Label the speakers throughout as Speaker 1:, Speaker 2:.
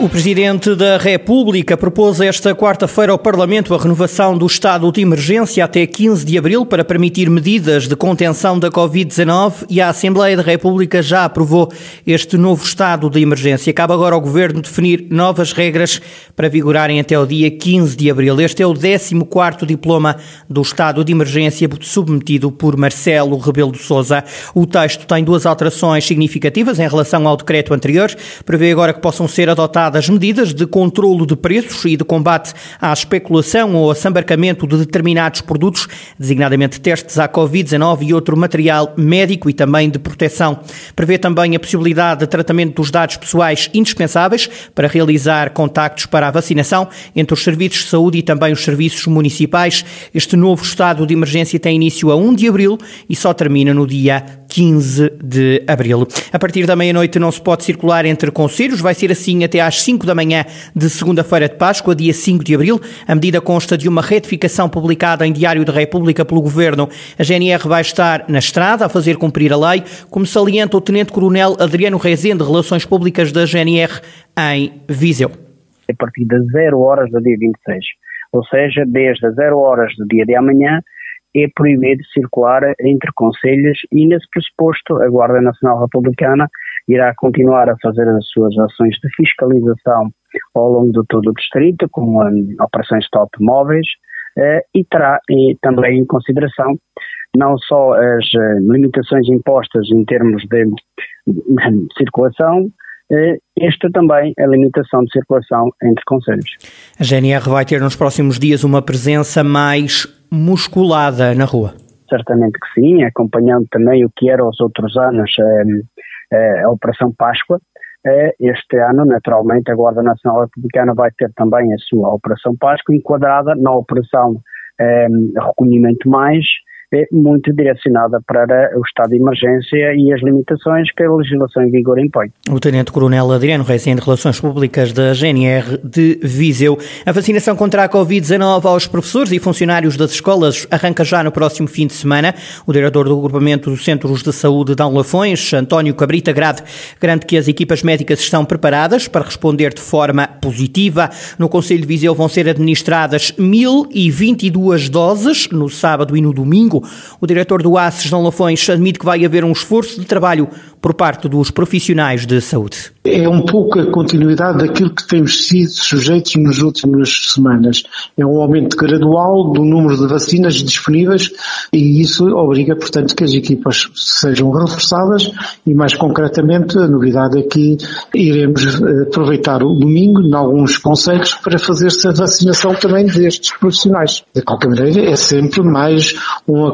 Speaker 1: O Presidente da República propôs esta quarta-feira ao Parlamento a renovação do estado de emergência até 15 de abril para permitir medidas de contenção da Covid-19 e a Assembleia da República já aprovou este novo estado de emergência. Cabe agora ao Governo definir novas regras para vigorarem até o dia 15 de abril. Este é o 14º diploma do estado de emergência submetido por Marcelo Rebelo de Sousa. O texto tem duas alterações significativas em relação ao decreto anterior. Prevê agora que possam ser adotadas das medidas de controlo de preços e de combate à especulação ou assambarcamento de determinados produtos, designadamente testes à Covid-19 e outro material médico e também de proteção. Prevê também a possibilidade de tratamento dos dados pessoais indispensáveis para realizar contactos para a vacinação entre os serviços de saúde e também os serviços municipais. Este novo estado de emergência tem início a 1 de abril e só termina no dia 15 de abril. A partir da meia-noite não se pode circular entre conselhos, vai ser assim até às 5 da manhã de segunda-feira de Páscoa, dia 5 de abril. A medida consta de uma retificação publicada em Diário da República pelo Governo. A GNR vai estar na estrada a fazer cumprir a lei, como salienta o Tenente-Coronel Adriano Rezende, Relações Públicas da GNR em Viseu.
Speaker 2: A partir das 0 horas do dia 26, ou seja, desde as 0 horas do dia de amanhã, é proibido circular entre conselhos e, nesse pressuposto, a Guarda Nacional Republicana irá continuar a fazer as suas ações de fiscalização ao longo de todo o distrito, com um, operações top móveis, uh, e terá e, também em consideração não só as uh, limitações impostas em termos de, de circulação, esta também a limitação de circulação entre conselhos.
Speaker 1: A GNR vai ter nos próximos dias uma presença mais musculada na rua?
Speaker 2: Certamente que sim, acompanhando também o que era os outros anos a, eh, a Operação Páscoa. Eh, este ano, naturalmente, a Guarda Nacional Republicana vai ter também a sua Operação Páscoa enquadrada na Operação eh, Recolhimento Mais, é muito direcionada para o estado de emergência e as limitações que a legislação em vigor impõe.
Speaker 1: O Tenente-Coronel Adriano Reis, Relações Públicas da GNR de Viseu. A vacinação contra a Covid-19 aos professores e funcionários das escolas arranca já no próximo fim de semana. O diretor do agrupamento dos Centros de Saúde de Lafões, António Cabrita Grade, garante que as equipas médicas estão preparadas para responder de forma positiva. No Conselho de Viseu vão ser administradas 1.022 doses no sábado e no domingo o diretor do ACES, João Lafões, admite que vai haver um esforço de trabalho por parte dos profissionais de saúde.
Speaker 3: É um pouco a continuidade daquilo que temos sido sujeitos nas últimas semanas. É um aumento gradual do número de vacinas disponíveis e isso obriga, portanto, que as equipas sejam reforçadas e, mais concretamente, a novidade é que iremos eh, aproveitar o domingo, em alguns conselhos, para fazer-se a vacinação também destes profissionais. De qualquer maneira, é sempre mais um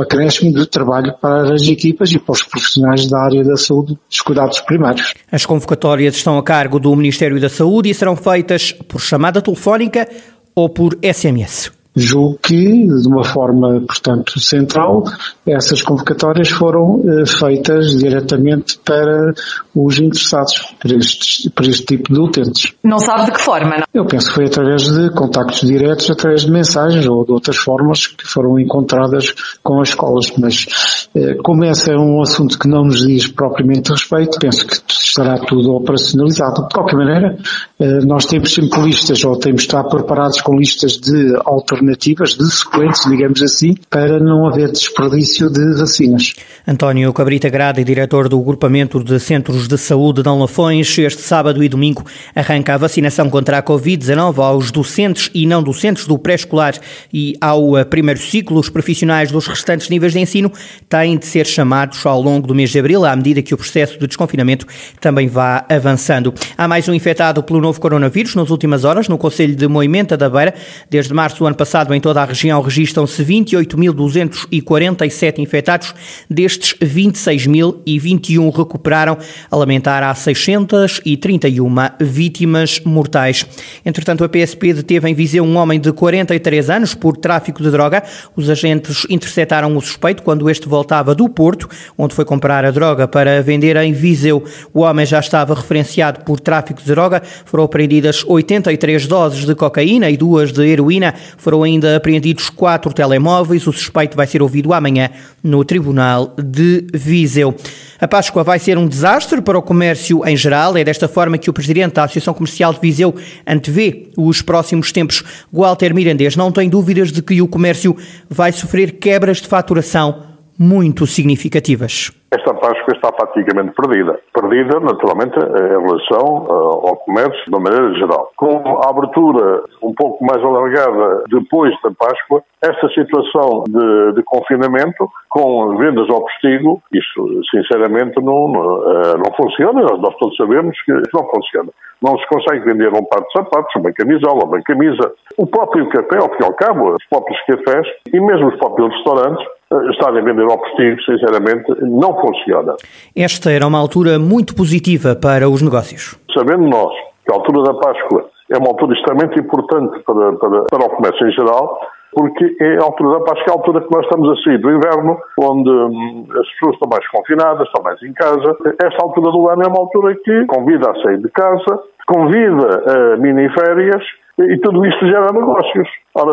Speaker 3: acréscimo de trabalho para as equipas e para os profissionais da área da Saúde dos cuidados primários.
Speaker 1: As convocatórias estão a cargo do Ministério da Saúde e serão feitas por chamada telefónica ou por SMS.
Speaker 3: Julgo que, de uma forma, portanto, central, essas convocatórias foram eh, feitas diretamente para os interessados, para, estes, para este tipo de utentes.
Speaker 4: Não sabe de que forma, não?
Speaker 3: Eu penso que foi através de contactos diretos, através de mensagens ou de outras formas que foram encontradas com as escolas, mas eh, como esse é um assunto que não nos diz propriamente respeito, penso que estará tudo operacionalizado. De qualquer maneira, eh, nós temos sempre listas, ou temos de estar preparados com listas de alternativas, de sequentes, digamos assim, para não haver desperdício de vacinas.
Speaker 1: António Cabrita Grada, diretor do Agrupamento de Centros de Saúde de Lafões, este sábado e domingo arranca a vacinação contra a Covid-19 aos docentes e não docentes do pré-escolar e ao primeiro ciclo. Os profissionais dos restantes níveis de ensino têm de ser chamados ao longo do mês de abril, à medida que o processo de desconfinamento também vá avançando. Há mais um infectado pelo novo coronavírus nas últimas horas no Conselho de Moimenta da Beira. Desde março do ano passado, em toda a região, registram-se 28.247 infectados. Destes, 26.021 recuperaram, a lamentar há 631 vítimas mortais. Entretanto, a PSP deteve em Viseu um homem de 43 anos por tráfico de droga. Os agentes interceptaram o suspeito quando este voltava do Porto, onde foi comprar a droga para vender em Viseu. O homem homem já estava referenciado por tráfico de droga. Foram apreendidas 83 doses de cocaína e duas de heroína. Foram ainda apreendidos quatro telemóveis. O suspeito vai ser ouvido amanhã no Tribunal de Viseu. A Páscoa vai ser um desastre para o comércio em geral. É desta forma que o presidente da Associação Comercial de Viseu antevê os próximos tempos. Walter Mirandês não tem dúvidas de que o comércio vai sofrer quebras de faturação muito significativas.
Speaker 4: Esta Páscoa está praticamente perdida. Perdida, naturalmente, em relação eh, ao comércio de uma maneira geral. Com a abertura um pouco mais alargada depois da Páscoa, esta situação de, de confinamento, com vendas ao postigo, isso sinceramente não, não, eh, funciona. Nós todos sabemos que não funciona. Não se consegue vender um par de sapatos, uma camisola, uma camisa. O próprio café, ao fim e ao cabo, os próprios cafés e mesmo os próprios restaurantes eh, estarem a vender ao postigo, sinceramente, não funciona.
Speaker 1: Esta era uma altura muito positiva para os negócios.
Speaker 4: Sabendo nós que a altura da Páscoa é uma altura extremamente importante para, para, para o comércio em geral, porque é a altura da Páscoa, é a altura que nós estamos a sair do inverno, onde hum, as pessoas estão mais confinadas, estão mais em casa. Esta altura do ano é uma altura que convida a sair de casa, convida a mini-férias e tudo isto gera negócios. Ora,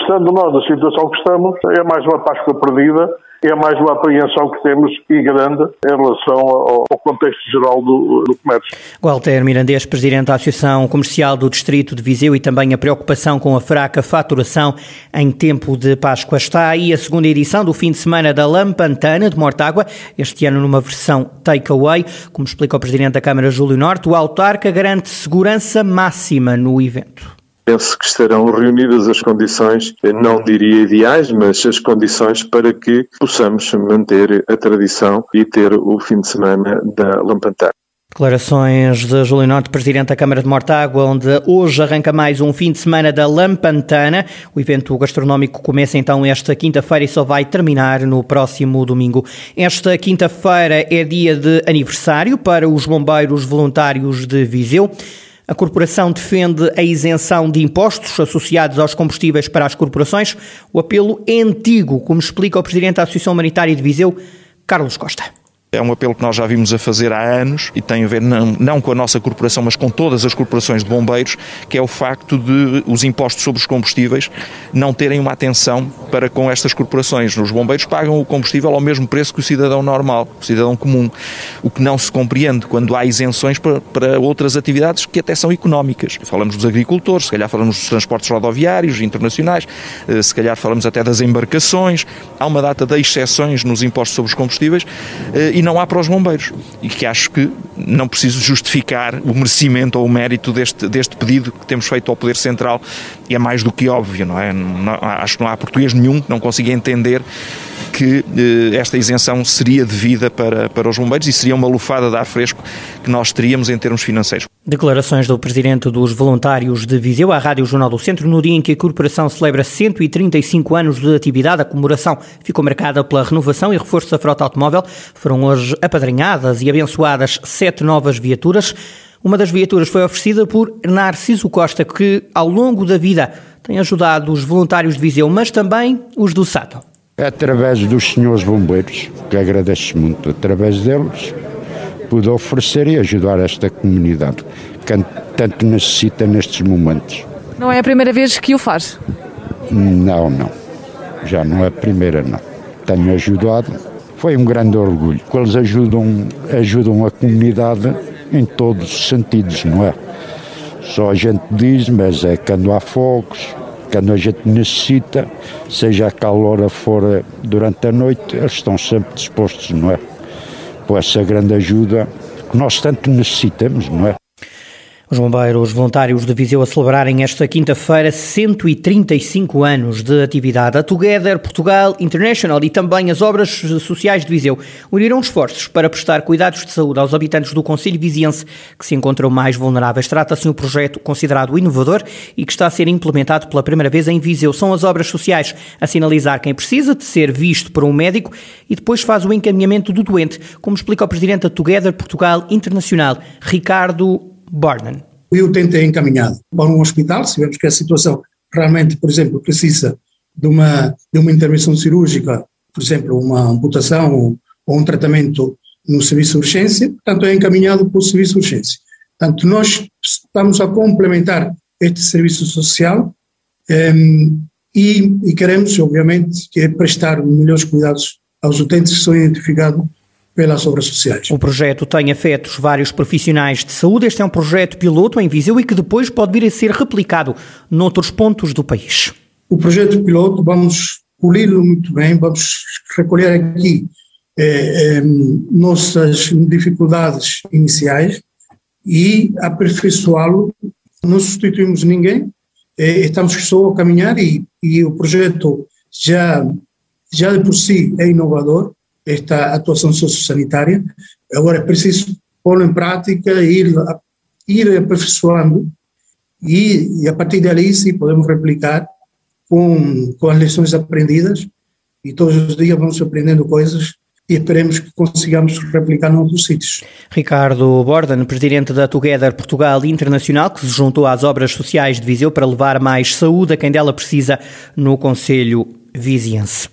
Speaker 4: estando nós na situação que estamos, é mais uma Páscoa perdida, é mais uma apreensão que temos e grande em relação ao, ao contexto geral do, do comércio.
Speaker 1: Walter Mirandês, Presidente da Associação Comercial do Distrito de Viseu e também a preocupação com a fraca faturação em tempo de Páscoa. Está aí a segunda edição do fim de semana da Lampantana de Mortágua, este ano numa versão takeaway. Como explica o Presidente da Câmara, Júlio Norte, o autarca garante segurança máxima no evento
Speaker 5: penso que estarão reunidas as condições, não diria ideais, mas as condições para que possamos manter a tradição e ter o fim de semana da Lampantana.
Speaker 1: Declarações de Júlio Norte, Presidente da Câmara de Mortágua, onde hoje arranca mais um fim de semana da Lampantana. O evento gastronómico começa então esta quinta-feira e só vai terminar no próximo domingo. Esta quinta-feira é dia de aniversário para os bombeiros voluntários de Viseu. A corporação defende a isenção de impostos associados aos combustíveis para as corporações. O apelo é antigo, como explica o presidente da Associação Humanitária de Viseu, Carlos Costa.
Speaker 6: É um apelo que nós já vimos a fazer há anos e tem a ver não, não com a nossa corporação, mas com todas as corporações de bombeiros, que é o facto de os impostos sobre os combustíveis não terem uma atenção para com estas corporações. Os bombeiros pagam o combustível ao mesmo preço que o cidadão normal, o cidadão comum. O que não se compreende quando há isenções para, para outras atividades que até são económicas. Falamos dos agricultores, se calhar falamos dos transportes rodoviários internacionais, eh, se calhar falamos até das embarcações. Há uma data de exceções nos impostos sobre os combustíveis eh, e não há para os bombeiros. E que acho que não preciso justificar o merecimento ou o mérito deste, deste pedido que temos feito ao Poder Central. E é mais do que óbvio, não é? Não, acho que não há português nenhum que não consiga entender que eh, esta isenção seria devida para, para os bombeiros e seria uma lufada de ar fresco que nós teríamos em termos financeiros.
Speaker 1: Declarações do Presidente dos Voluntários de Viseu à Rádio Jornal do Centro no dia em que a Corporação celebra 135 anos de atividade. A comemoração ficou marcada pela renovação e reforço da frota automóvel. Foram hoje apadrinhadas e abençoadas sete novas viaturas. Uma das viaturas foi oferecida por Narciso Costa, que ao longo da vida tem ajudado os voluntários de Viseu, mas também os do Sato.
Speaker 7: Através dos senhores bombeiros, que agradeço muito, através deles, pude oferecer e ajudar esta comunidade que tanto necessita nestes momentos.
Speaker 8: Não é a primeira vez que o faz?
Speaker 7: Não, não. Já não é a primeira, não. Tenho ajudado. Foi um grande orgulho. Eles ajudam, ajudam a comunidade em todos os sentidos, não é? Só a gente diz, mas é quando há fogos, quando a gente necessita, seja a calor for durante a noite, eles estão sempre dispostos, não é? Por essa grande ajuda que nós tanto necessitamos, não é?
Speaker 1: Os bombeiros voluntários de Viseu a celebrarem esta quinta-feira 135 anos de atividade. A Together Portugal International e também as obras sociais de Viseu uniram esforços para prestar cuidados de saúde aos habitantes do Conselho Viziense que se encontram mais vulneráveis. Trata-se de um projeto considerado inovador e que está a ser implementado pela primeira vez em Viseu. São as obras sociais a sinalizar quem precisa de ser visto por um médico e depois faz o encaminhamento do doente, como explica o presidente da Together Portugal Internacional, Ricardo Barnan.
Speaker 9: Eu tentei encaminhar para um hospital, se vemos que a situação realmente, por exemplo, precisa de uma, de uma intervenção cirúrgica, por exemplo, uma amputação ou, ou um tratamento no serviço de urgência, portanto é encaminhado para o serviço de urgência. Portanto, nós estamos a complementar este serviço social um, ehm, e, e, queremos, obviamente, que é prestar melhores cuidados aos utentes que são identificados pelas obras sociais.
Speaker 1: O projeto tem afetos vários profissionais de saúde. Este é um projeto piloto em Viseu e que depois pode vir a ser replicado noutros pontos do país.
Speaker 9: O projeto piloto, vamos poli-lo muito bem, vamos recolher aqui eh, eh, nossas dificuldades iniciais e aperfeiçoá-lo. Não substituímos ninguém, eh, estamos só a caminhar e, e o projeto já, já de por si é inovador, esta atuação sociosanitária. Agora é preciso pô-lo em prática, ir, ir aperfeiçoando e, e a partir dali sim podemos replicar com, com as lições aprendidas e todos os dias vamos aprendendo coisas e esperemos que consigamos replicar noutros sítios.
Speaker 1: Ricardo Borden, presidente da Together Portugal Internacional, que se juntou às obras sociais de Viseu para levar mais saúde a quem dela precisa no Conselho Viziense.